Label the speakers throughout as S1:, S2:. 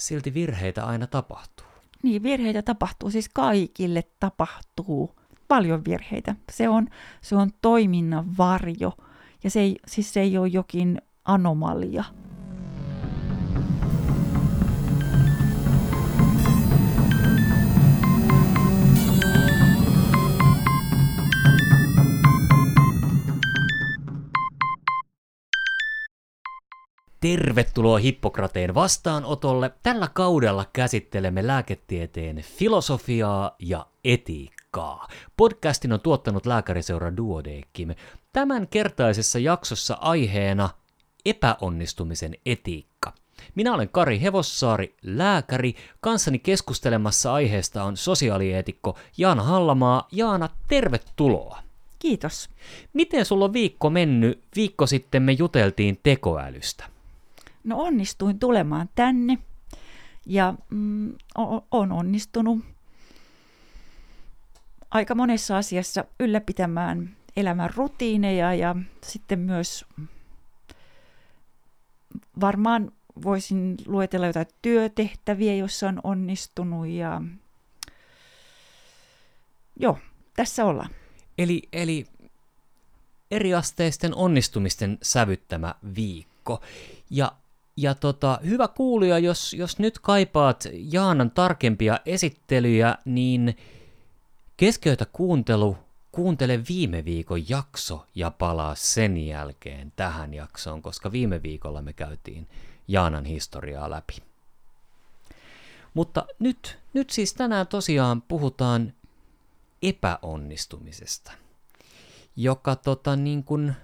S1: silti virheitä aina tapahtuu.
S2: Niin, virheitä tapahtuu, siis kaikille tapahtuu paljon virheitä. Se on, se on toiminnan varjo ja se ei, siis se ei ole jokin anomalia.
S1: Tervetuloa Hippokrateen vastaanotolle. Tällä kaudella käsittelemme lääketieteen filosofiaa ja etiikkaa. Podcastin on tuottanut lääkäriseura Duodeckim. Tämän kertaisessa jaksossa aiheena epäonnistumisen etiikka. Minä olen Kari Hevossaari, lääkäri. Kanssani keskustelemassa aiheesta on sosiaalieetikko Jaana Hallamaa. Jaana, tervetuloa.
S2: Kiitos.
S1: Miten sulla on viikko mennyt? Viikko sitten me juteltiin tekoälystä.
S2: No onnistuin tulemaan tänne ja mm, on onnistunut aika monessa asiassa ylläpitämään elämän rutiineja ja sitten myös varmaan voisin luetella jotain työtehtäviä, joissa on onnistunut ja joo, tässä ollaan.
S1: Eli, eli eriasteisten onnistumisten sävyttämä viikko. Ja ja tota, hyvä kuulija, jos, jos nyt kaipaat Jaanan tarkempia esittelyjä, niin keskeytä kuuntelu, kuuntele viime viikon jakso ja palaa sen jälkeen tähän jaksoon, koska viime viikolla me käytiin Jaanan historiaa läpi. Mutta nyt, nyt siis tänään tosiaan puhutaan epäonnistumisesta, joka tota niin kuin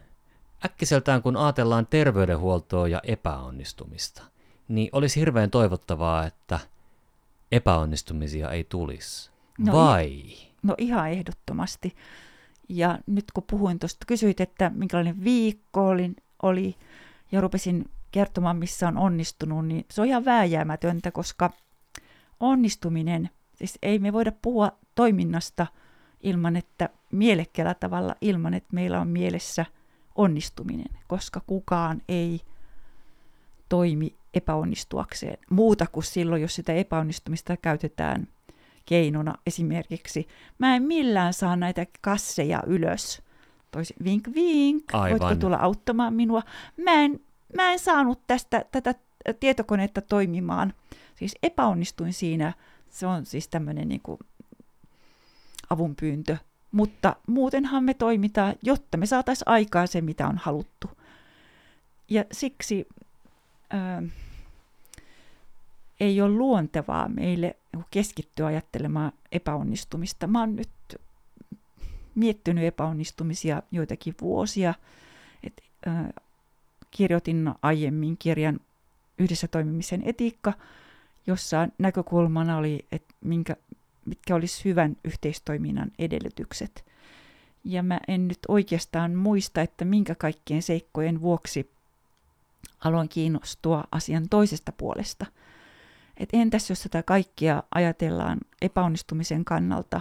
S1: äkkiseltään kun ajatellaan terveydenhuoltoa ja epäonnistumista, niin olisi hirveän toivottavaa, että epäonnistumisia ei tulisi. No Vai?
S2: No ihan ehdottomasti. Ja nyt kun puhuin tuosta, kysyit, että minkälainen viikko oli, oli ja rupesin kertomaan, missä on onnistunut, niin se on ihan vääjäämätöntä, koska onnistuminen, siis ei me voida puhua toiminnasta ilman, että mielekkäällä tavalla, ilman, että meillä on mielessä – onnistuminen, koska kukaan ei toimi epäonnistuakseen muuta kuin silloin, jos sitä epäonnistumista käytetään keinona esimerkiksi. Mä en millään saa näitä kasseja ylös. Toisi, vink vink, Aivan. voitko tulla auttamaan minua? Mä en, mä en saanut tästä tätä tietokonetta toimimaan. Siis epäonnistuin siinä. Se on siis tämmöinen niin avunpyyntö mutta muutenhan me toimitaan, jotta me saataisiin aikaan se, mitä on haluttu. Ja siksi ää, ei ole luontevaa meille keskittyä ajattelemaan epäonnistumista. Mä oon nyt miettinyt epäonnistumisia joitakin vuosia. Et, ää, kirjoitin aiemmin kirjan Yhdessä toimimisen etiikka, jossa näkökulmana oli, että minkä, mitkä olisi hyvän yhteistoiminnan edellytykset. Ja mä en nyt oikeastaan muista, että minkä kaikkien seikkojen vuoksi aloin kiinnostua asian toisesta puolesta. Et entäs jos tätä kaikkia ajatellaan epäonnistumisen kannalta,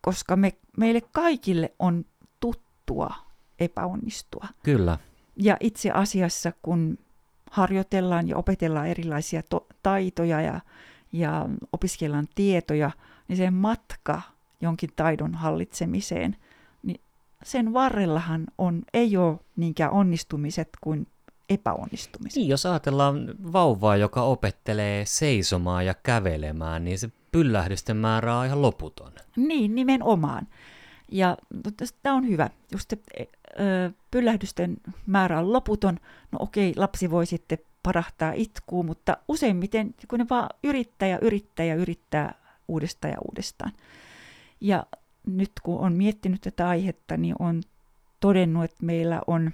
S2: koska me, meille kaikille on tuttua epäonnistua.
S1: Kyllä.
S2: Ja itse asiassa, kun harjoitellaan ja opetellaan erilaisia to- taitoja ja ja opiskellaan tietoja, niin se matka jonkin taidon hallitsemiseen, niin sen varrellahan on, ei ole niinkään onnistumiset kuin epäonnistumiset.
S1: Niin, jos ajatellaan vauvaa, joka opettelee seisomaan ja kävelemään, niin se pyllähdysten määrä on ihan loputon.
S2: Niin, nimenomaan. Ja tämä on hyvä. Just se, pyllähdysten määrä on loputon. No okei, lapsi voi sitten parahtaa itkuu, mutta useimmiten kun ne vaan yrittää ja yrittää ja yrittää uudestaan ja uudestaan. Ja nyt kun on miettinyt tätä aihetta, niin on todennut, että meillä on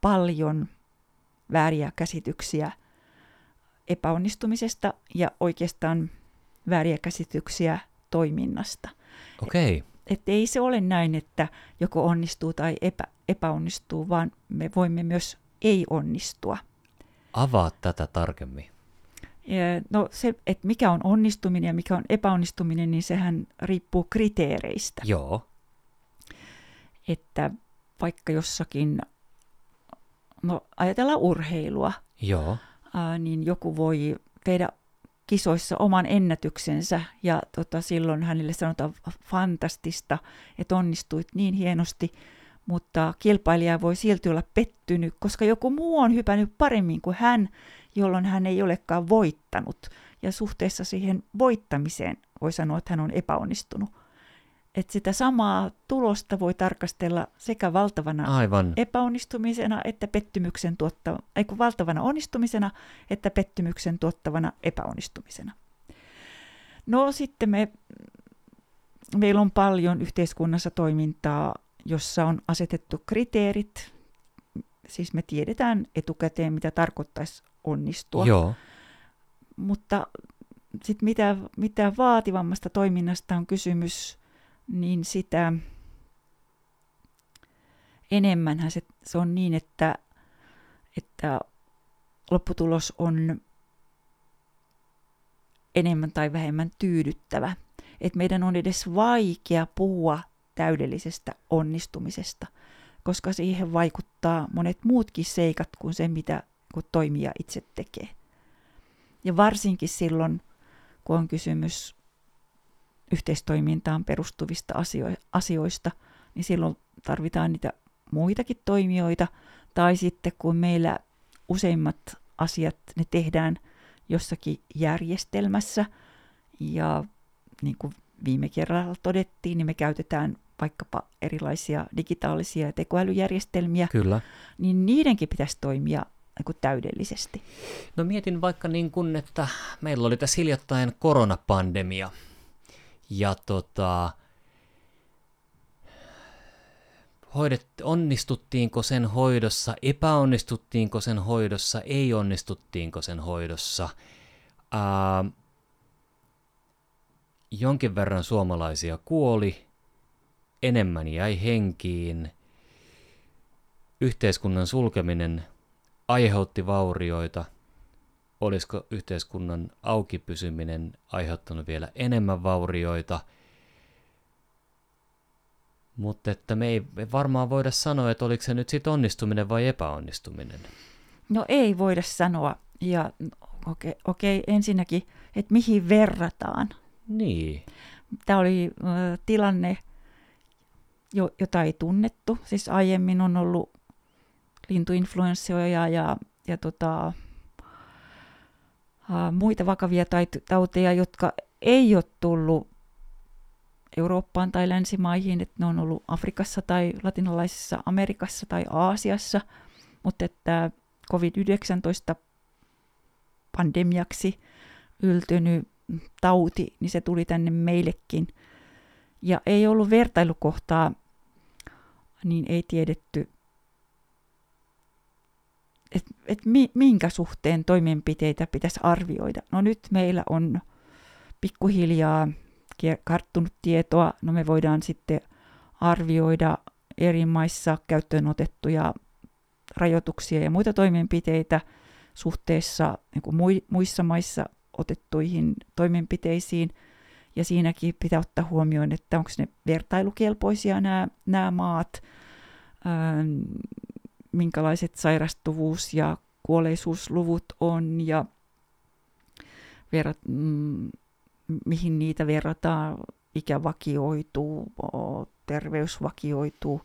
S2: paljon vääriä käsityksiä epäonnistumisesta ja oikeastaan vääriä käsityksiä toiminnasta.
S1: Okei. Okay.
S2: Että ei se ole näin, että joko onnistuu tai epä, epäonnistuu, vaan me voimme myös ei onnistua.
S1: Avaa tätä tarkemmin.
S2: No se, että mikä on onnistuminen ja mikä on epäonnistuminen, niin sehän riippuu kriteereistä.
S1: Joo.
S2: Että vaikka jossakin, no ajatellaan urheilua.
S1: Joo.
S2: ää, niin joku voi tehdä kisoissa oman ennätyksensä ja tota, silloin hänelle sanotaan fantastista, että onnistuit niin hienosti, mutta kilpailija voi silti olla pettynyt, koska joku muu on hypännyt paremmin kuin hän, jolloin hän ei olekaan voittanut. Ja suhteessa siihen voittamiseen voi sanoa, että hän on epäonnistunut että sitä samaa tulosta voi tarkastella sekä valtavana
S1: Aivan.
S2: epäonnistumisena että pettymyksen tuottavana, ei kun valtavana onnistumisena että pettymyksen tuottavana epäonnistumisena. No sitten me, meillä on paljon yhteiskunnassa toimintaa, jossa on asetettu kriteerit, siis me tiedetään etukäteen, mitä tarkoittaisi onnistua.
S1: Joo.
S2: Mutta sitten mitä, mitä vaativammasta toiminnasta on kysymys, niin sitä enemmänhän se, se on niin, että, että lopputulos on enemmän tai vähemmän tyydyttävä. Että meidän on edes vaikea puhua täydellisestä onnistumisesta, koska siihen vaikuttaa monet muutkin seikat kuin se, mitä kun toimija itse tekee. Ja varsinkin silloin, kun on kysymys yhteistoimintaan perustuvista asioista, niin silloin tarvitaan niitä muitakin toimijoita. Tai sitten kun meillä useimmat asiat, ne tehdään jossakin järjestelmässä ja niin kuin viime kerralla todettiin, niin me käytetään vaikkapa erilaisia digitaalisia tekoälyjärjestelmiä,
S1: Kyllä.
S2: niin niidenkin pitäisi toimia niin kuin täydellisesti.
S1: No mietin vaikka niin kuin, että meillä oli tässä hiljattain koronapandemia, ja tota, hoidet, onnistuttiinko sen hoidossa, epäonnistuttiinko sen hoidossa, ei onnistuttiinko sen hoidossa. Ää, jonkin verran suomalaisia kuoli, enemmän jäi henkiin, yhteiskunnan sulkeminen aiheutti vaurioita – olisiko yhteiskunnan auki pysyminen aiheuttanut vielä enemmän vaurioita. Mutta että me ei varmaan voida sanoa, että oliko se nyt sitten onnistuminen vai epäonnistuminen.
S2: No ei voida sanoa. Ja okei, okay, okay, ensinnäkin, että mihin verrataan.
S1: Niin.
S2: Tämä oli äh, tilanne, jo, jota ei tunnettu. Siis aiemmin on ollut lintuinfluenssioja ja, ja, tota, muita vakavia tauteja, jotka ei ole tullut Eurooppaan tai länsimaihin, että ne on ollut Afrikassa tai latinalaisessa Amerikassa tai Aasiassa, mutta että COVID-19 pandemiaksi yltynyt tauti, niin se tuli tänne meillekin. Ja ei ollut vertailukohtaa, niin ei tiedetty, että et minkä suhteen toimenpiteitä pitäisi arvioida. No nyt meillä on pikkuhiljaa karttunut tietoa, no me voidaan sitten arvioida eri maissa käyttöön otettuja rajoituksia ja muita toimenpiteitä suhteessa niin muissa maissa otettuihin toimenpiteisiin. Ja siinäkin pitää ottaa huomioon, että onko ne vertailukelpoisia nämä, nämä maat, minkälaiset sairastuvuus- ja kuolleisuusluvut on ja verrat, mm, mihin niitä verrataan, ikä vakioituu, terveys vakioituu.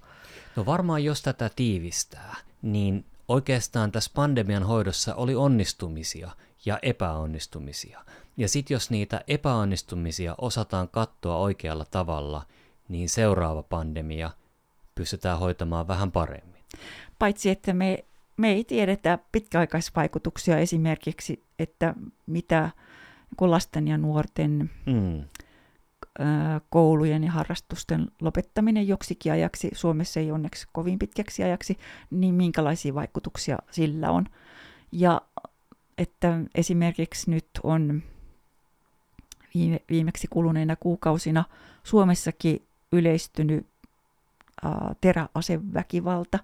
S1: No varmaan jos tätä tiivistää, niin oikeastaan tässä pandemian hoidossa oli onnistumisia ja epäonnistumisia. Ja sitten jos niitä epäonnistumisia osataan katsoa oikealla tavalla, niin seuraava pandemia pystytään hoitamaan vähän paremmin
S2: paitsi että me, me ei tiedetä pitkäaikaisvaikutuksia esimerkiksi, että mitä lasten ja nuorten mm. koulujen ja harrastusten lopettaminen joksikin ajaksi, Suomessa ei onneksi kovin pitkäksi ajaksi, niin minkälaisia vaikutuksia sillä on. Ja että esimerkiksi nyt on viime, viimeksi kuluneina kuukausina Suomessakin yleistynyt ää, teräaseväkivalta,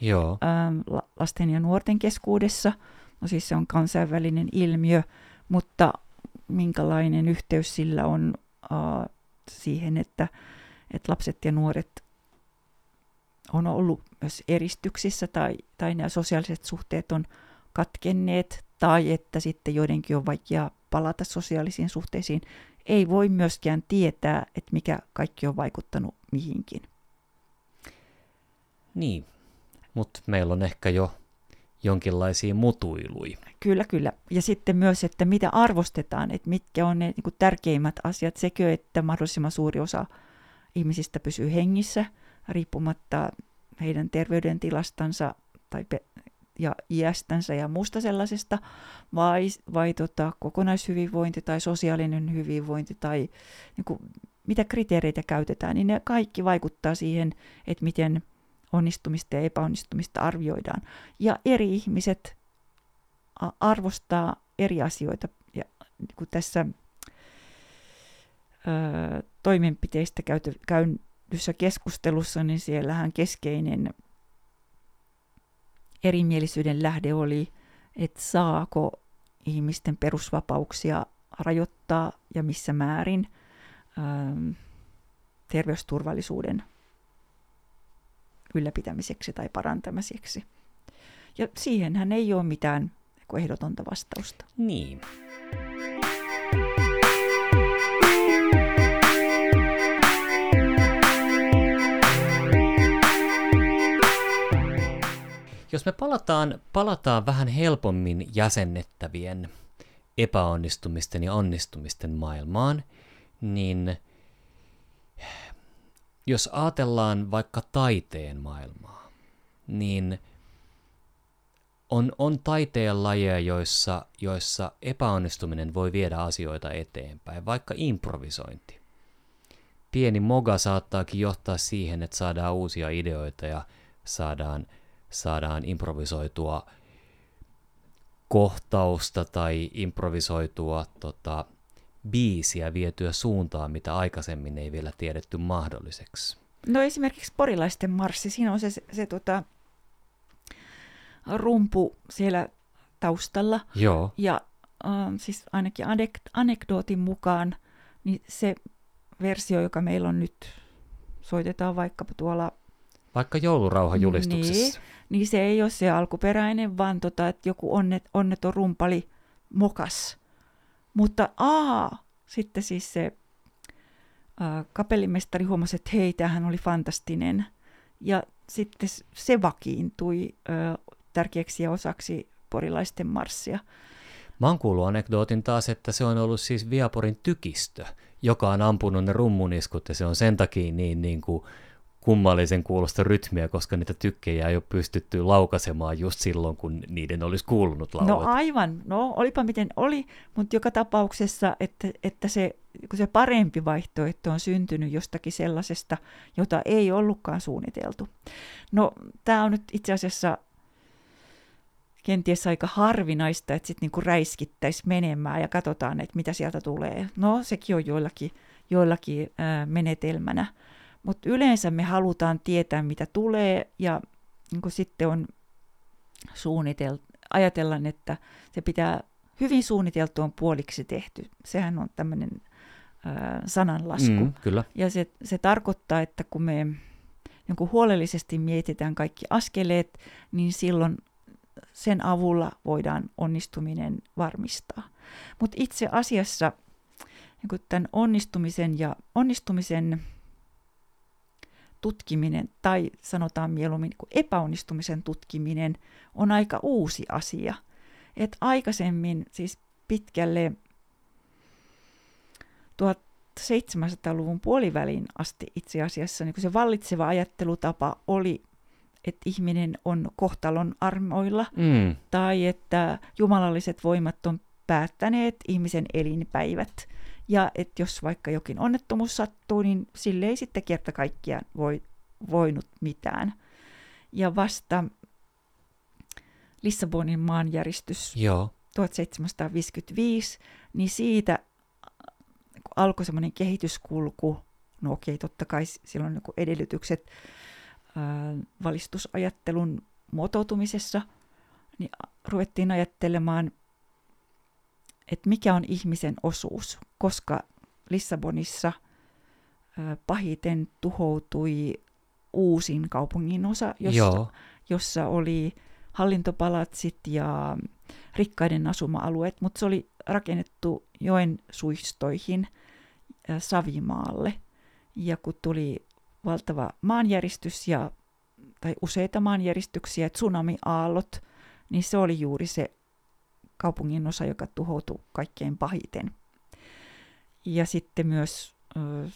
S1: Joo.
S2: Ähm, lasten ja nuorten keskuudessa. No siis se on kansainvälinen ilmiö, mutta minkälainen yhteys sillä on äh, siihen, että, että lapset ja nuoret on ollut myös eristyksissä tai, tai nämä sosiaaliset suhteet on katkenneet tai että sitten joidenkin on vaikea palata sosiaalisiin suhteisiin, ei voi myöskään tietää, että mikä kaikki on vaikuttanut mihinkin.
S1: Niin, mutta meillä on ehkä jo jonkinlaisia mutuiluja.
S2: Kyllä, kyllä. Ja sitten myös, että mitä arvostetaan, että mitkä on ne niin kuin tärkeimmät asiat. Sekö, että mahdollisimman suuri osa ihmisistä pysyy hengissä, riippumatta heidän terveydentilastansa tai ja iästänsä ja muusta sellaisesta, vai, vai tota, kokonaishyvinvointi tai sosiaalinen hyvinvointi tai niin kuin, mitä kriteereitä käytetään, niin ne kaikki vaikuttaa siihen, että miten onnistumista ja epäonnistumista arvioidaan. Ja eri ihmiset arvostaa eri asioita. Ja niin kuin tässä ö, toimenpiteistä käyty, keskustelussa, niin siellähän keskeinen erimielisyyden lähde oli, että saako ihmisten perusvapauksia rajoittaa ja missä määrin ö, terveysturvallisuuden ylläpitämiseksi tai parantamiseksi. Ja siihenhän ei ole mitään ehdotonta vastausta.
S1: Niin. Jos me palataan, palataan vähän helpommin jäsennettävien epäonnistumisten ja onnistumisten maailmaan, niin jos ajatellaan vaikka taiteen maailmaa, niin on, on taiteen lajeja, joissa, joissa epäonnistuminen voi viedä asioita eteenpäin, vaikka improvisointi. Pieni moga saattaakin johtaa siihen, että saadaan uusia ideoita ja saadaan, saadaan improvisoitua kohtausta tai improvisoitua tota, biisiä vietyä suuntaan, mitä aikaisemmin ei vielä tiedetty mahdolliseksi.
S2: No esimerkiksi porilaisten marssi, siinä on se, se, se tota, rumpu siellä taustalla.
S1: Joo.
S2: Ja äh, siis ainakin anek- anekdootin mukaan, niin se versio, joka meillä on nyt, soitetaan vaikkapa tuolla...
S1: Vaikka joulurauhajulistuksessa.
S2: Niin, niin se ei ole se alkuperäinen, vaan tota, että joku onnet, onneton rumpali mokas mutta aa, sitten siis se ää, kapellimestari huomasi, että hei, tämähän oli fantastinen. Ja sitten se vakiintui ää, tärkeäksi ja osaksi porilaisten marssia.
S1: Mä oon kuullut anekdootin taas, että se on ollut siis Viaporin tykistö, joka on ampunut ne rummuniskut ja se on sen takia niin, niin kuin kummallisen kuulosta rytmiä, koska niitä tykkejä ei ole pystytty laukaisemaan just silloin, kun niiden olisi kuulunut laueta.
S2: No aivan, no olipa miten oli, mutta joka tapauksessa, että, että se, kun se parempi vaihtoehto on syntynyt jostakin sellaisesta, jota ei ollutkaan suunniteltu. No tämä on nyt itse asiassa kenties aika harvinaista, että sitten niinku räiskittäisi menemään ja katsotaan, että mitä sieltä tulee. No sekin on joillakin, joillakin ää, menetelmänä. Mutta yleensä me halutaan tietää, mitä tulee, ja niin sitten on suunnitel- ajatellaan, että se pitää hyvin suunniteltu on puoliksi tehty. Sehän on tämmöinen sananlasku. Mm,
S1: kyllä.
S2: Ja se, se tarkoittaa, että kun me niin huolellisesti mietitään kaikki askeleet, niin silloin sen avulla voidaan onnistuminen varmistaa. Mutta itse asiassa niin tämän onnistumisen ja onnistumisen tutkiminen tai sanotaan mieluummin niin epäonnistumisen tutkiminen on aika uusi asia. Et aikaisemmin, siis pitkälle 1700-luvun puolivälin asti itse asiassa niin se vallitseva ajattelutapa oli, että ihminen on kohtalon armoilla mm. tai että jumalalliset voimat on päättäneet ihmisen elinpäivät – ja että jos vaikka jokin onnettomuus sattuu, niin sille ei sitten kerta kaikkiaan voi, voinut mitään. Ja vasta Lissabonin maanjäristys
S1: Joo.
S2: 1755, niin siitä alkoi semmoinen kehityskulku, no okei, totta kai silloin niin edellytykset ää, valistusajattelun muotoutumisessa, niin ruvettiin ajattelemaan että mikä on ihmisen osuus, koska Lissabonissa pahiten tuhoutui uusin kaupungin osa, jossa, jossa oli hallintopalatsit ja rikkaiden asuma-alueet, mutta se oli rakennettu joen suistoihin Savimaalle. Ja kun tuli valtava maanjäristys ja, tai useita maanjäristyksiä, tsunami-aallot, niin se oli juuri se kaupungin osa, joka tuhoutui kaikkein pahiten. Ja sitten myös ö,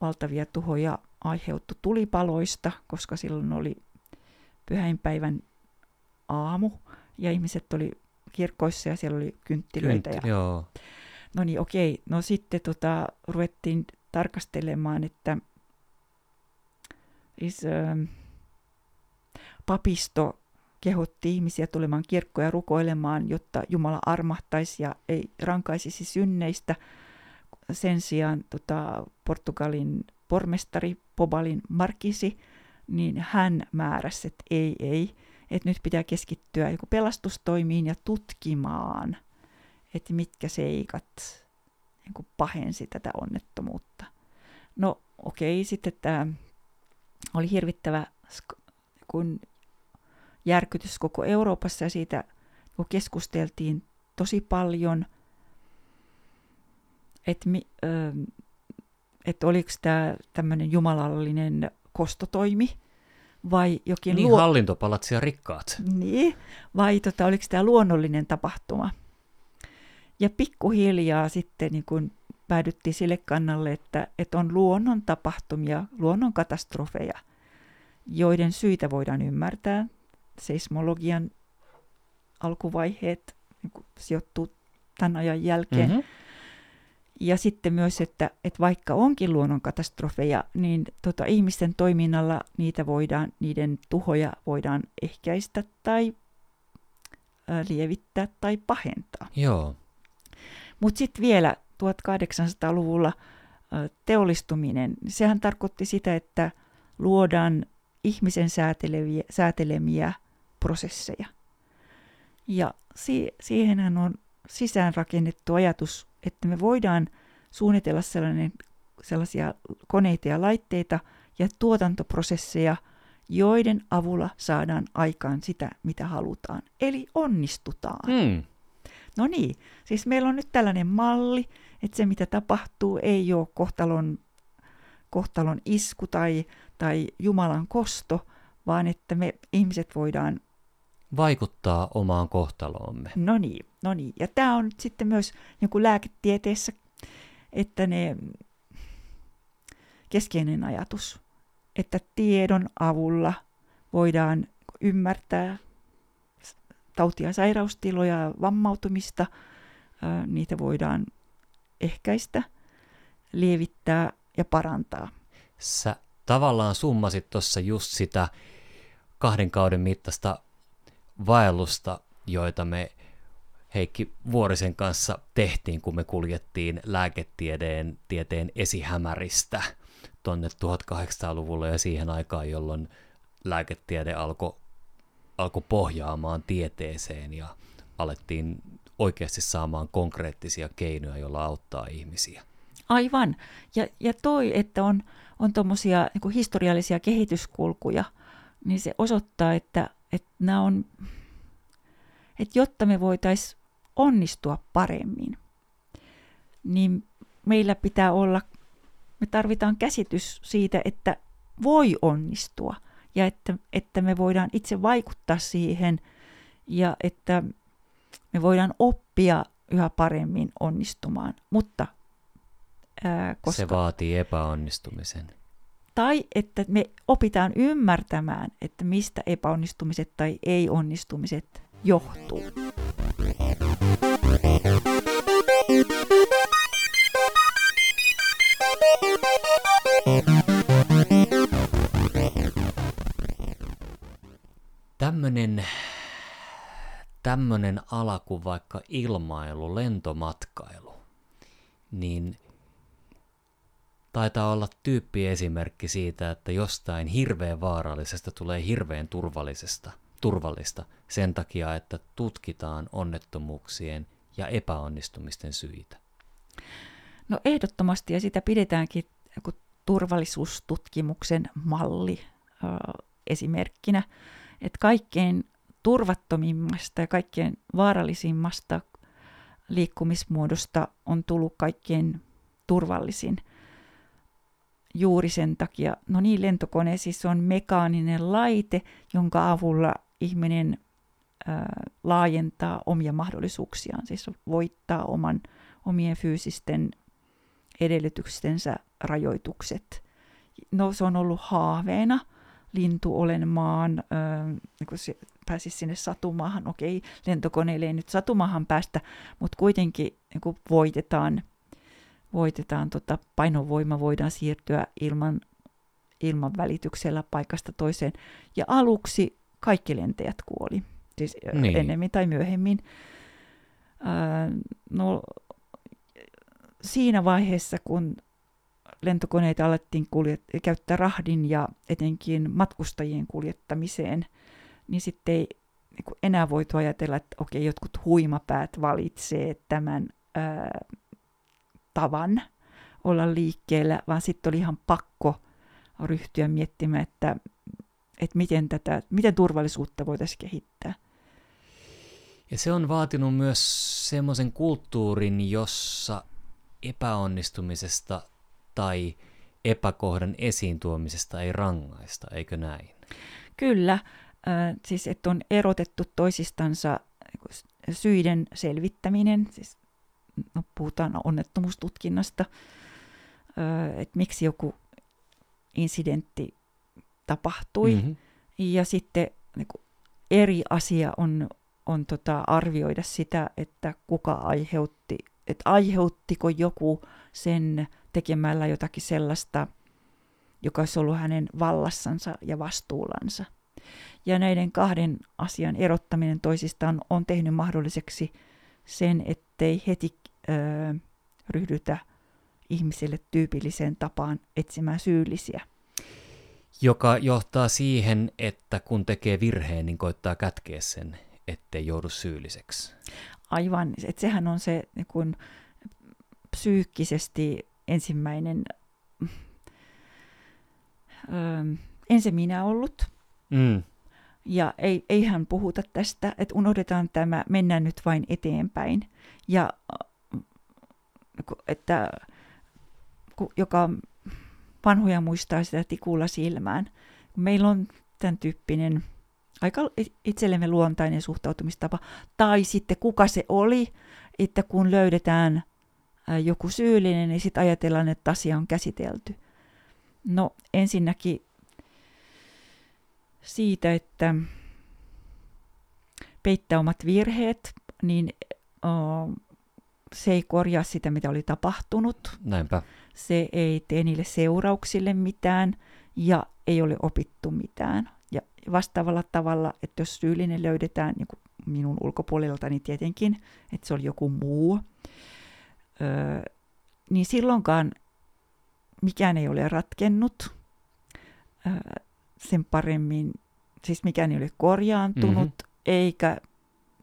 S2: valtavia tuhoja aiheuttu tulipaloista, koska silloin oli pyhäinpäivän aamu ja ihmiset oli kirkkoissa ja siellä oli kynttilöitä.
S1: Kynt,
S2: ja...
S1: joo.
S2: No niin, okei. No sitten tota, ruvettiin tarkastelemaan, että is, äh, papisto kehotti ihmisiä tulemaan kirkkoja rukoilemaan, jotta Jumala armahtaisi ja ei rankaisisi synneistä. Sen sijaan tota, Portugalin pormestari Pobalin Markisi, niin hän määräsi, että ei, ei, että nyt pitää keskittyä joku pelastustoimiin ja tutkimaan, että mitkä seikat niin pahensi tätä onnettomuutta. No okei, sitten tämä oli hirvittävä kun järkytys koko Euroopassa ja siitä keskusteltiin tosi paljon, että, että oliko tämä tämmöinen jumalallinen kostotoimi vai jokin...
S1: Niin, luo... hallintopalatsi ja rikkaat.
S2: Niin, vai tota, oliko tämä luonnollinen tapahtuma. Ja pikkuhiljaa sitten niin kun päädyttiin sille kannalle, että, että on luonnon tapahtumia, luonnon katastrofeja, joiden syitä voidaan ymmärtää. Seismologian alkuvaiheet niin sijoittuu tämän ajan jälkeen. Mm-hmm. Ja sitten myös, että, että vaikka onkin luonnonkatastrofeja, niin tota, ihmisten toiminnalla niitä voidaan, niiden tuhoja voidaan ehkäistä tai ää, lievittää tai pahentaa.
S1: Joo.
S2: Mutta sitten vielä 1800-luvulla ää, teollistuminen, sehän tarkoitti sitä, että luodaan ihmisen säätelemiä, säätelemiä prosesseja. Ja si- siihenhän on sisäänrakennettu ajatus että me voidaan suunnitella sellainen, sellaisia koneita ja laitteita ja tuotantoprosesseja, joiden avulla saadaan aikaan sitä, mitä halutaan. Eli onnistutaan.
S1: Mm.
S2: No niin, siis meillä on nyt tällainen malli, että se mitä tapahtuu ei ole kohtalon, kohtalon isku tai, tai Jumalan kosto, vaan että me ihmiset voidaan
S1: vaikuttaa omaan kohtaloomme.
S2: No niin, no niin. Ja tämä on sitten myös joku lääketieteessä, että ne keskeinen ajatus, että tiedon avulla voidaan ymmärtää tautia, sairaustiloja, vammautumista, niitä voidaan ehkäistä, lievittää ja parantaa.
S1: Sä tavallaan summasit tuossa just sitä kahden kauden mittaista vaellusta, joita me Heikki Vuorisen kanssa tehtiin, kun me kuljettiin lääketieteen tieteen esihämäristä tonne 1800-luvulle ja siihen aikaan, jolloin lääketiede alkoi alko pohjaamaan tieteeseen ja alettiin oikeasti saamaan konkreettisia keinoja, joilla auttaa ihmisiä.
S2: Aivan. Ja, ja toi, että on, on tuommoisia niin historiallisia kehityskulkuja, niin se osoittaa, että että nämä on, että jotta me voitaisiin onnistua paremmin, niin meillä pitää olla, me tarvitaan käsitys siitä, että voi onnistua ja että, että me voidaan itse vaikuttaa siihen ja että me voidaan oppia yhä paremmin onnistumaan, mutta
S1: ää, koska... Se vaatii epäonnistumisen
S2: tai että me opitaan ymmärtämään, että mistä epäonnistumiset tai ei-onnistumiset johtuu.
S1: Tämmöinen tämmönen ala kuin vaikka ilmailu, lentomatkailu, niin – taitaa olla tyyppiesimerkki siitä, että jostain hirveän vaarallisesta tulee hirveän turvallisesta, turvallista sen takia, että tutkitaan onnettomuuksien ja epäonnistumisten syitä.
S2: No ehdottomasti, ja sitä pidetäänkin turvallisuustutkimuksen malli esimerkkinä, että kaikkein turvattomimmasta ja kaikkein vaarallisimmasta liikkumismuodosta on tullut kaikkein turvallisin. Juuri sen takia, no niin, lentokone siis on mekaaninen laite, jonka avulla ihminen ää, laajentaa omia mahdollisuuksiaan, siis voittaa oman, omien fyysisten edellytystensä rajoitukset. No se on ollut haaveena, lintu olen maan, äh, kun se pääsisi sinne satumaahan. Okei, lentokoneelle ei nyt satumaahan päästä, mutta kuitenkin niin voitetaan, voitetaan tota, painovoima, voidaan siirtyä ilman, ilman välityksellä paikasta toiseen. Ja aluksi kaikki lentäjät kuoli, siis niin. ennemmin tai myöhemmin. Äh, no, siinä vaiheessa, kun lentokoneita alettiin kuljet- käyttää rahdin ja etenkin matkustajien kuljettamiseen, niin sitten ei niin enää voitu ajatella, että okei, jotkut huimapäät valitsee tämän ää, tavan olla liikkeellä, vaan sitten oli ihan pakko ryhtyä miettimään, että, että miten, tätä, miten turvallisuutta voitaisiin kehittää.
S1: Ja se on vaatinut myös semmoisen kulttuurin, jossa epäonnistumisesta tai epäkohdan esiin tuomisesta ei rangaista, eikö näin?
S2: Kyllä, äh, siis että on erotettu toisistansa syiden selvittäminen, siis puhutaan onnettomuustutkinnasta, että miksi joku incidentti tapahtui, mm-hmm. ja sitten niin kuin, eri asia on, on tota, arvioida sitä, että kuka aiheutti, että aiheuttiko joku sen tekemällä jotakin sellaista, joka olisi ollut hänen vallassansa ja vastuullansa. Ja näiden kahden asian erottaminen toisistaan on tehnyt mahdolliseksi sen, ettei heti ö, ryhdytä ihmisille tyypilliseen tapaan etsimään syyllisiä.
S1: Joka johtaa siihen, että kun tekee virheen, niin koittaa kätkeä sen, ettei joudu syylliseksi.
S2: Aivan, että sehän on se niin kun, psyykkisesti ensimmäinen öö, ensin minä ollut. Mm. Ja ei, eihän puhuta tästä, että unohdetaan tämä, mennään nyt vain eteenpäin. Ja että joka vanhoja muistaa sitä tikulla silmään. Meillä on tämän tyyppinen aika itsellemme luontainen suhtautumistapa. Tai sitten kuka se oli, että kun löydetään joku syyllinen, niin sitten ajatellaan, että asia on käsitelty. No ensinnäkin siitä, että peittää omat virheet, niin se ei korjaa sitä, mitä oli tapahtunut.
S1: Näinpä.
S2: Se ei tee niille seurauksille mitään ja ei ole opittu mitään. Ja vastaavalla tavalla, että jos syyllinen löydetään niin kuin minun ulkopuolelta, niin tietenkin, että se oli joku muu, öö, niin silloinkaan mikään ei ole ratkennut öö, sen paremmin, siis mikään ei ole korjaantunut, mm-hmm. eikä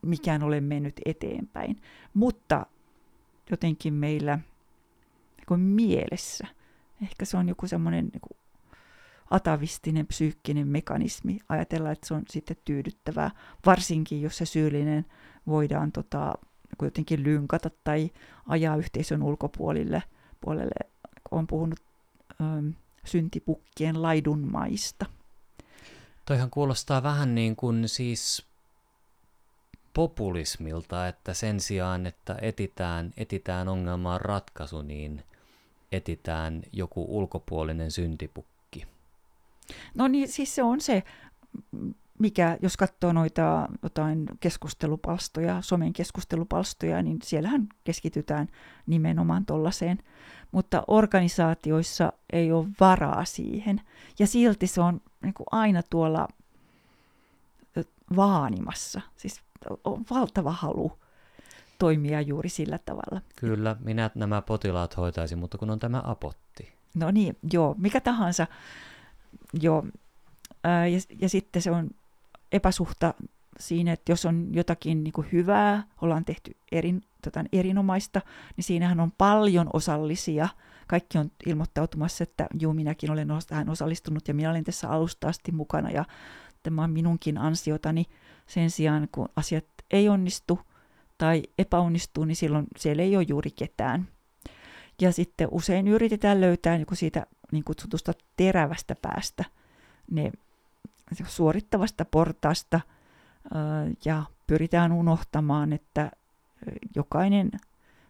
S2: mikään ole mennyt eteenpäin. Mutta jotenkin meillä niin mielessä, ehkä se on joku semmoinen niin atavistinen psyykkinen mekanismi, ajatella, että se on sitten tyydyttävää, varsinkin jos se syyllinen voidaan tota, jotenkin lynkata tai ajaa yhteisön ulkopuolille, puolelle, on puhunut ö, syntipukkien laidunmaista.
S1: Toihan kuulostaa vähän niin kuin siis populismilta, että sen sijaan, että etitään, etitään ongelmaan ratkaisu, niin etitään joku ulkopuolinen syntipukki.
S2: No niin, siis se on se, mikä, jos katsoo noita jotain keskustelupalstoja, somen keskustelupalstoja, niin siellähän keskitytään nimenomaan tollaiseen. Mutta organisaatioissa ei ole varaa siihen. Ja silti se on niin aina tuolla vaanimassa. Siis on valtava halu toimia juuri sillä tavalla.
S1: Kyllä, minä nämä potilaat hoitaisin, mutta kun on tämä apotti.
S2: No niin, joo, mikä tahansa. Joo, ja, ja sitten se on epäsuhta siinä, että jos on jotakin niin kuin hyvää, ollaan tehty erin, tota, erinomaista, niin siinähän on paljon osallisia. Kaikki on ilmoittautumassa, että juu, minäkin olen tähän osallistunut ja minä olen tässä alusta asti mukana ja on minunkin ansiotani. Sen sijaan, kun asiat ei onnistu tai epäonnistuu, niin silloin siellä ei ole juuri ketään. Ja sitten usein yritetään löytää niin siitä niin kutsutusta terävästä päästä ne suorittavasta portaasta ja pyritään unohtamaan, että jokainen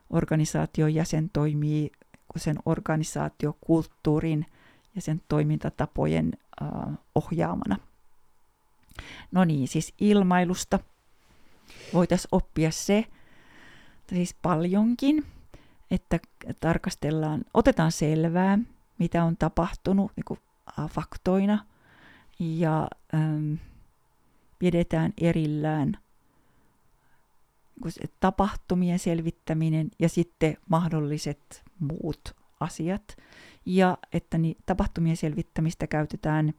S2: organisaation jäsen toimii sen organisaatiokulttuurin ja sen toimintatapojen ohjaamana. No niin, siis ilmailusta voitaisiin oppia se, siis paljonkin, että tarkastellaan, otetaan selvää, mitä on tapahtunut niin kuin faktoina ja ähm, pidetään erillään niin tapahtumien selvittäminen ja sitten mahdolliset muut asiat. Ja että niin, tapahtumien selvittämistä käytetään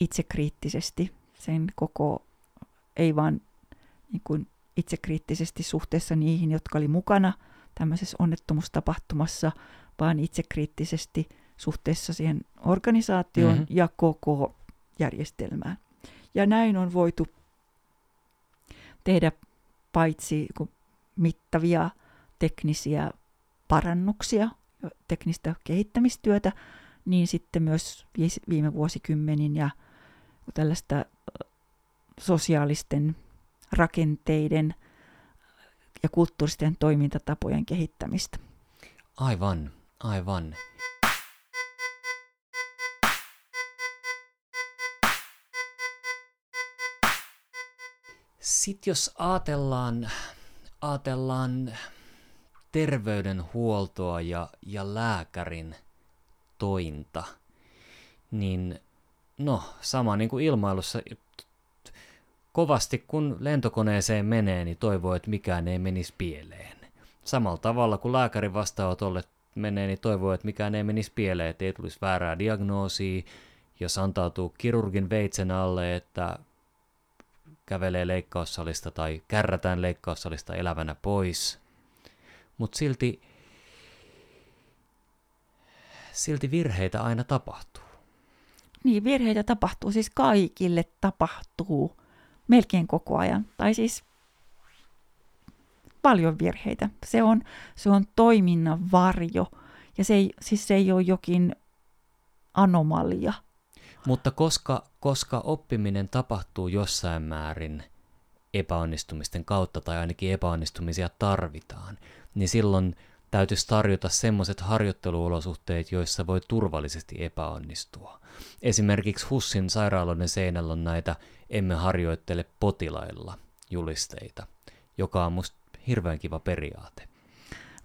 S2: itsekriittisesti sen koko, ei vaan niin kuin itsekriittisesti suhteessa niihin, jotka oli mukana tämmöisessä onnettomuustapahtumassa, vaan itsekriittisesti suhteessa siihen organisaatioon mm-hmm. ja koko järjestelmään. Ja näin on voitu tehdä paitsi mittavia teknisiä parannuksia, teknistä kehittämistyötä, niin sitten myös viime vuosikymmenin ja tällaista sosiaalisten rakenteiden ja kulttuuristen toimintatapojen kehittämistä.
S1: Aivan, aivan. Sitten jos ajatellaan, ajatellaan terveydenhuoltoa ja, ja lääkärin tointa, niin no sama niin kuin ilmailussa, kovasti kun lentokoneeseen menee, niin toivoo, että mikään ei menisi pieleen. Samalla tavalla kuin lääkärin vastaanotolle menee, niin toivoo, että mikään ei menisi pieleen, että ei tulisi väärää diagnoosia, jos antautuu kirurgin veitsen alle, että kävelee leikkaussalista tai kärrätään leikkaussalista elävänä pois. Mutta silti, silti virheitä aina tapahtuu.
S2: Niin, virheitä tapahtuu, siis kaikille tapahtuu melkein koko ajan. Tai siis paljon virheitä. Se on, se on toiminnan varjo. Ja se ei, siis se ei ole jokin anomalia.
S1: Mutta koska, koska oppiminen tapahtuu jossain määrin epäonnistumisten kautta, tai ainakin epäonnistumisia tarvitaan, niin silloin täytyisi tarjota semmoiset harjoitteluolosuhteet, joissa voi turvallisesti epäonnistua. Esimerkiksi Hussin sairaaloiden seinällä on näitä emme harjoittele potilailla julisteita, joka on musta hirveän kiva periaate.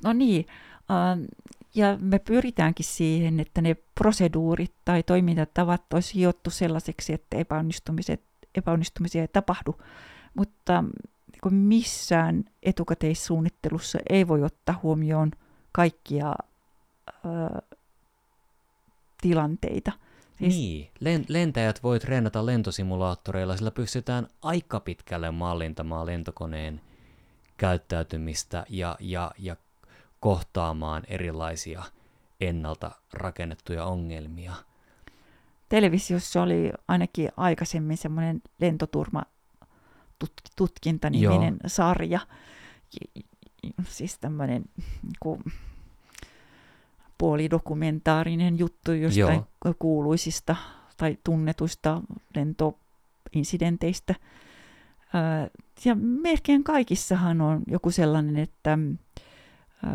S2: No niin, ja me pyritäänkin siihen, että ne proseduurit tai toimintatavat olisi hiottu sellaiseksi, että epäonnistumiset, epäonnistumisia ei tapahdu, mutta niin missään etukäteissuunnittelussa ei voi ottaa huomioon kaikkia ö, tilanteita.
S1: Siis... Niin, lentäjät voi treenata lentosimulaattoreilla, sillä pystytään aika pitkälle mallintamaan lentokoneen käyttäytymistä ja, ja, ja kohtaamaan erilaisia ennalta rakennettuja ongelmia.
S2: Televisiossa oli ainakin aikaisemmin semmoinen lentoturma tutkinta-niminen Joo. sarja. Siis tämmöinen niin puolidokumentaarinen juttu jostain Joo. kuuluisista tai tunnetuista lentoinsidenteistä. Ja melkein kaikissahan on joku sellainen, että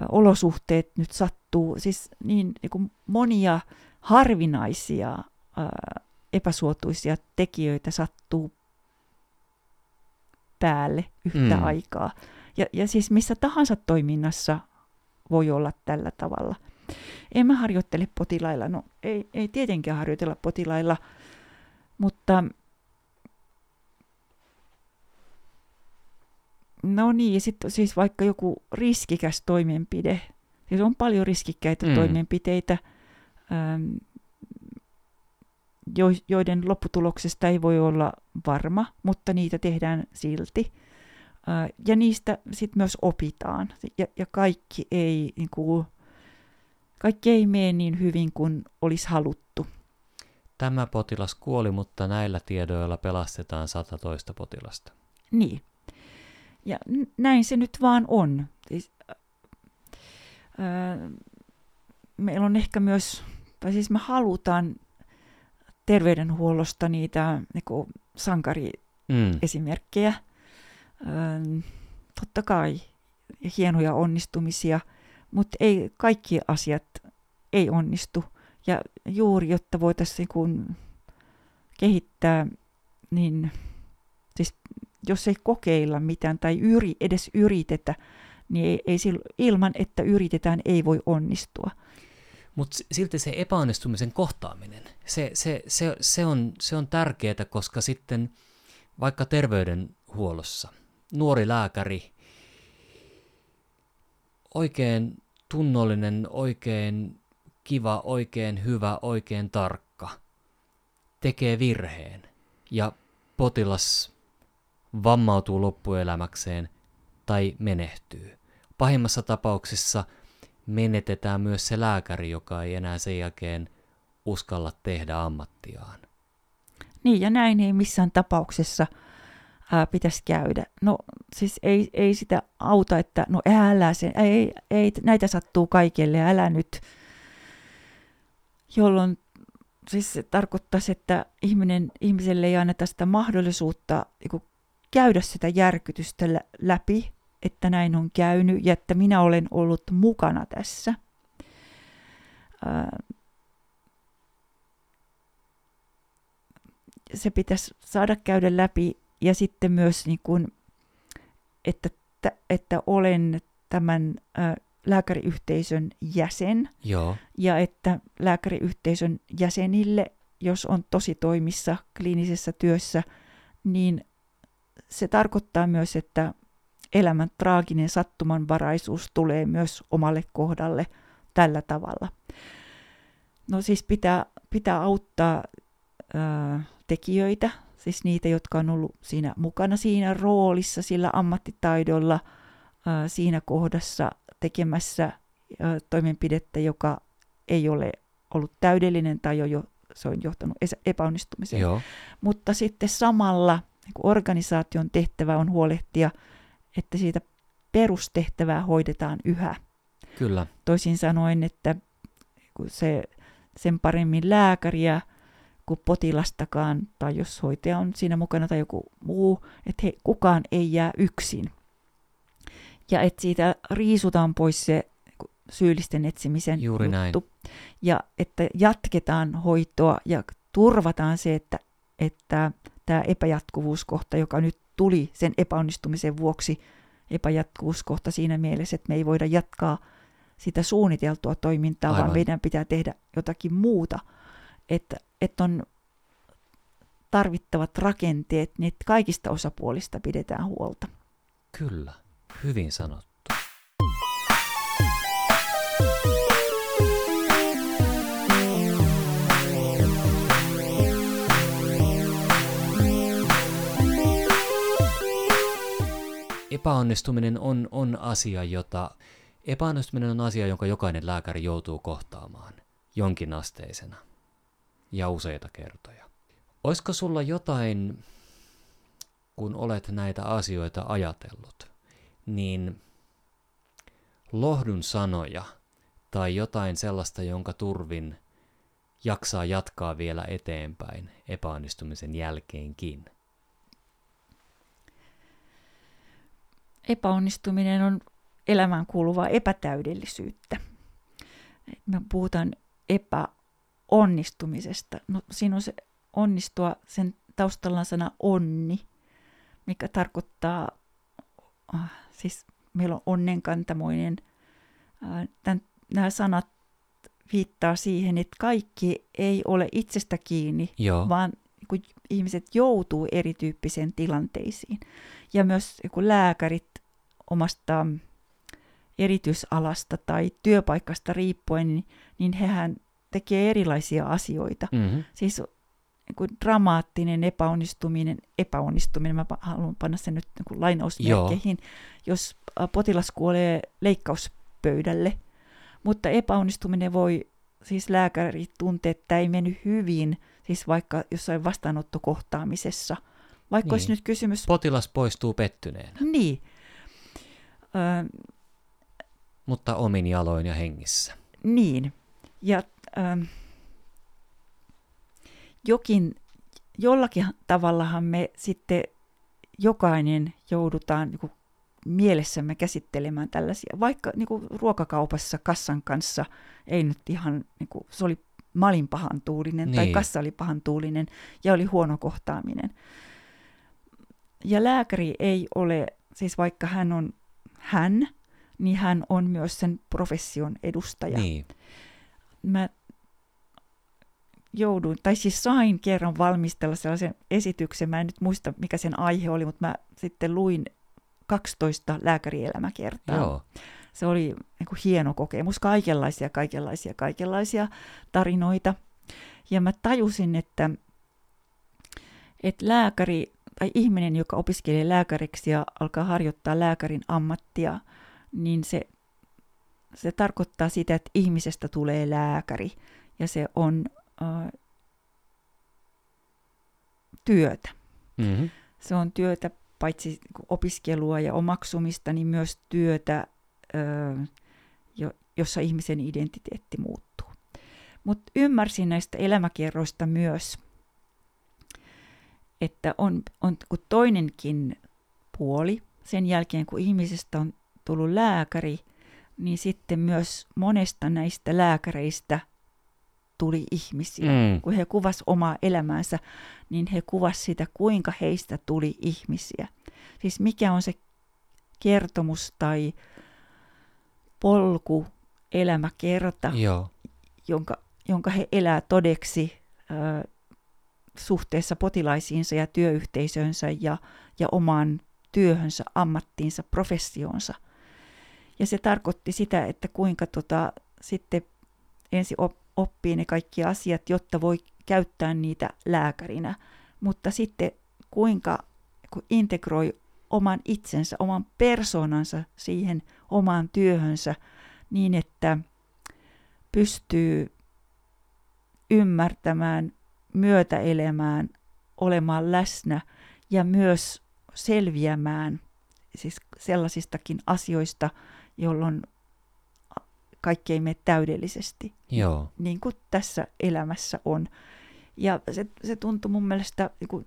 S2: olosuhteet nyt sattuu, siis niin, niin kuin monia harvinaisia epäsuotuisia tekijöitä sattuu päälle yhtä mm. aikaa. Ja, ja siis missä tahansa toiminnassa voi olla tällä tavalla. En mä harjoittele potilailla, no ei, ei tietenkään harjoitella potilailla, mutta no niin, sitten siis vaikka joku riskikäs toimenpide, siis on paljon riskikkäitä mm. toimenpiteitä, ähm, joiden lopputuloksesta ei voi olla varma, mutta niitä tehdään silti. Äh, ja niistä sitten myös opitaan. Ja, ja kaikki, ei, niin kuin, kaikki ei mene niin hyvin kuin olisi haluttu.
S1: tämä potilas kuoli, mutta näillä tiedoilla pelastetaan 112 potilasta.
S2: Niin. Ja näin se nyt vaan on. Siis, äh, meillä on ehkä myös, tai siis me halutaan terveydenhuollosta niitä niin sankariesimerkkejä. Mm. totta kai hienoja onnistumisia, mutta ei kaikki asiat ei onnistu. Ja juuri, jotta voitaisiin niin kehittää, niin siis jos ei kokeilla mitään tai yri, edes yritetä, niin ei, ei silloin, ilman, että yritetään, ei voi onnistua.
S1: Mutta silti se epäonnistumisen kohtaaminen, se, se, se, se, on, se on tärkeää, koska sitten vaikka terveydenhuollossa nuori lääkäri, oikein tunnollinen, oikein kiva, oikein hyvä, oikein tarkka, tekee virheen ja potilas vammautuu loppuelämäkseen tai menehtyy. Pahimmassa tapauksessa menetetään myös se lääkäri, joka ei enää sen jälkeen uskalla tehdä ammattiaan.
S2: Niin, ja näin ei missään tapauksessa ää, pitäisi käydä. No siis ei, ei sitä auta, että no älä se, ei, ei, näitä sattuu kaikille, älä nyt. Jolloin siis se tarkoittaisi, että ihminen, ihmiselle ei anneta sitä mahdollisuutta niin käydä sitä järkytystä läpi, että näin on käynyt ja että minä olen ollut mukana tässä. Se pitäisi saada käydä läpi ja sitten myös, niin kuin, että, että olen tämän lääkäriyhteisön jäsen
S1: Joo.
S2: ja että lääkäriyhteisön jäsenille, jos on tosi toimissa kliinisessä työssä, niin se tarkoittaa myös, että elämän traaginen sattumanvaraisuus tulee myös omalle kohdalle tällä tavalla. No siis pitää, pitää auttaa ää, tekijöitä, siis niitä, jotka on ollut siinä mukana siinä roolissa, sillä ammattitaidolla ää, siinä kohdassa tekemässä ää, toimenpidettä, joka ei ole ollut täydellinen tai jo, jo se on johtanut epäonnistumiseen.
S1: Joo.
S2: Mutta sitten samalla niin organisaation tehtävä on huolehtia, että siitä perustehtävää hoidetaan yhä.
S1: Kyllä.
S2: Toisin sanoen, että se, sen paremmin lääkäriä kuin potilastakaan, tai jos hoitaja on siinä mukana tai joku muu, että he, kukaan ei jää yksin. Ja että siitä riisutaan pois se syyllisten etsimisen
S1: Juuri juttu. Näin.
S2: Ja että jatketaan hoitoa ja turvataan se, että, että tämä epäjatkuvuuskohta, joka nyt tuli sen epäonnistumisen vuoksi, epäjatkuvuuskohta siinä mielessä, että me ei voida jatkaa sitä suunniteltua toimintaa, Aivan. vaan meidän pitää tehdä jotakin muuta, että, että on tarvittavat rakenteet, niin kaikista osapuolista pidetään huolta.
S1: Kyllä, hyvin sanottu. Epäonnistuminen on, on asia, jota epäonnistuminen on asia, jonka jokainen lääkäri joutuu kohtaamaan jonkinasteisena ja useita kertoja. Olisiko sulla jotain, kun olet näitä asioita ajatellut, niin lohdun sanoja tai jotain sellaista, jonka turvin jaksaa jatkaa vielä eteenpäin epäonnistumisen jälkeenkin?
S2: Epäonnistuminen on elämään kuuluvaa epätäydellisyyttä. Me puhutaan epäonnistumisesta. No, siinä on se onnistua, sen taustalla on sana onni, mikä tarkoittaa, äh, siis meillä on onnenkantamoinen. Tämän, nämä sanat viittaa siihen, että kaikki ei ole itsestä kiinni,
S1: Joo.
S2: vaan kun ihmiset joutuu erityyppisiin tilanteisiin. Ja myös kun lääkärit omasta erityisalasta tai työpaikasta riippuen, niin, niin hehän tekee erilaisia asioita.
S1: Mm-hmm.
S2: Siis niin dramaattinen epäonnistuminen, epäonnistuminen, mä haluan panna sen nyt niin lainausmerkkeihin, jos potilas kuolee leikkauspöydälle, mutta epäonnistuminen voi, siis lääkäri tuntee, että ei mennyt hyvin siis vaikka jossain vastaanottokohtaamisessa. Vaikka niin. olisi nyt kysymys...
S1: Potilas poistuu pettyneenä.
S2: Niin. Ö,
S1: Mutta omin jaloin ja hengissä.
S2: niin. Ja ö, jokin, jollakin tavallahan me sitten jokainen joudutaan niin kuin mielessämme käsittelemään tällaisia, vaikka niin kuin ruokakaupassa kassan kanssa ei nyt ihan, niin kuin, se oli, mä olin pahan tuulinen niin. tai kassa oli pahan tuulinen ja oli huono kohtaaminen. Ja lääkäri ei ole, siis vaikka hän on hän, niin hän on myös sen profession edustaja.
S1: Niin.
S2: Mä jouduin, tai siis sain kerran valmistella sellaisen esityksen, mä en nyt muista mikä sen aihe oli, mutta mä sitten luin 12 lääkärielämäkertaa.
S1: Joo.
S2: Se oli niin kuin hieno kokemus, kaikenlaisia, kaikenlaisia, kaikenlaisia tarinoita. Ja mä tajusin, että, että lääkäri tai ihminen, joka opiskelee lääkäriksi ja alkaa harjoittaa lääkärin ammattia, niin se, se tarkoittaa sitä, että ihmisestä tulee lääkäri. Ja se on äh, työtä.
S1: Mm-hmm.
S2: Se on työtä paitsi niinku opiskelua ja omaksumista, niin myös työtä, jossa ihmisen identiteetti muuttuu. Mutta ymmärsin näistä elämäkerroista myös, että on, on toinenkin puoli sen jälkeen, kun ihmisestä on tullut lääkäri, niin sitten myös monesta näistä lääkäreistä tuli ihmisiä.
S1: Mm.
S2: Kun he kuvas omaa elämäänsä, niin he kuvas sitä, kuinka heistä tuli ihmisiä. Siis mikä on se kertomus tai polku, elämäkerta,
S1: Joo.
S2: jonka, jonka he elää todeksi ö, suhteessa potilaisiinsa ja työyhteisönsä ja, ja omaan työhönsä, ammattiinsa, professioonsa. Ja se tarkoitti sitä, että kuinka tota, sitten ensin op, oppii ne kaikki asiat, jotta voi käyttää niitä lääkärinä, mutta sitten kuinka kun integroi oman itsensä, oman persoonansa siihen omaan työhönsä niin, että pystyy ymmärtämään, myötäelemään, olemaan läsnä ja myös selviämään siis sellaisistakin asioista, jolloin kaikki ei mene täydellisesti,
S1: Joo.
S2: niin kuin tässä elämässä on. Ja se, se tuntui mun mielestä niin kuin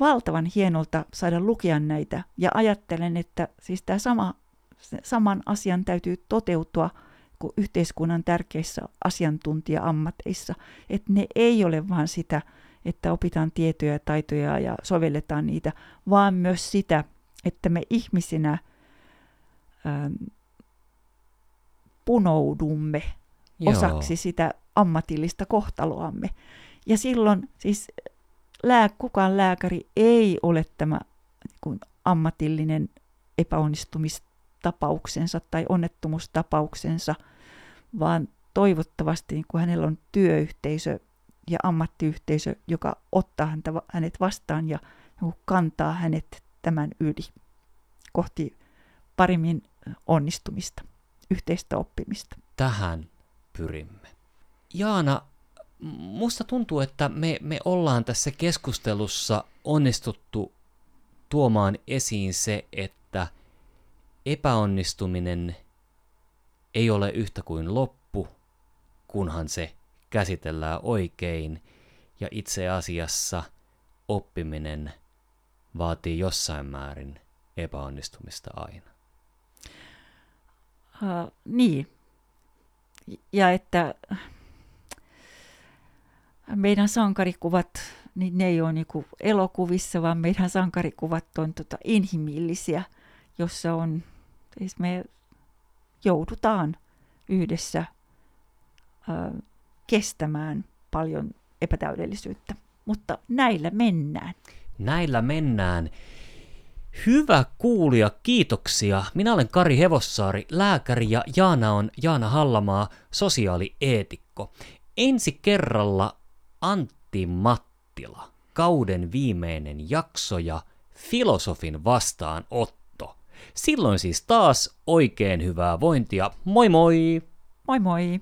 S2: valtavan hienolta saada lukea näitä. Ja ajattelen, että siis tämä sama, saman asian täytyy toteutua kuin yhteiskunnan tärkeissä asiantuntija-ammateissa. Että ne ei ole vain sitä, että opitaan tietoja ja taitoja ja sovelletaan niitä, vaan myös sitä, että me ihmisinä ähm, punoudumme
S1: Joo.
S2: osaksi sitä ammatillista kohtaloamme. Ja silloin siis lää, kukaan lääkäri ei ole tämä niin kuin ammatillinen epäonnistumistapauksensa tai onnettomuustapauksensa, vaan toivottavasti niin kuin hänellä on työyhteisö ja ammattiyhteisö, joka ottaa häntä, hänet vastaan ja niin kantaa hänet tämän yli kohti paremmin onnistumista, yhteistä oppimista.
S1: Tähän pyrimme. Jaana, musta tuntuu, että me, me ollaan tässä keskustelussa onnistuttu tuomaan esiin se, että epäonnistuminen ei ole yhtä kuin loppu, kunhan se käsitellään oikein, ja itse asiassa oppiminen vaatii jossain määrin epäonnistumista aina.
S2: Uh, niin. Ja että meidän sankarikuvat, niin ne ei ole niin elokuvissa, vaan meidän sankarikuvat on tota inhimillisiä, jossa on, siis me joudutaan yhdessä ö, kestämään paljon epätäydellisyyttä. Mutta näillä mennään.
S1: Näillä mennään. Hyvä kuulija, kiitoksia. Minä olen Kari Hevossaari, lääkäri ja Jaana on Jaana Hallamaa, sosiaalieetikko. Ensi kerralla Antti Mattila, kauden viimeinen jakso ja filosofin vastaanotto. Silloin siis taas oikein hyvää vointia. Moi moi!
S2: Moi moi!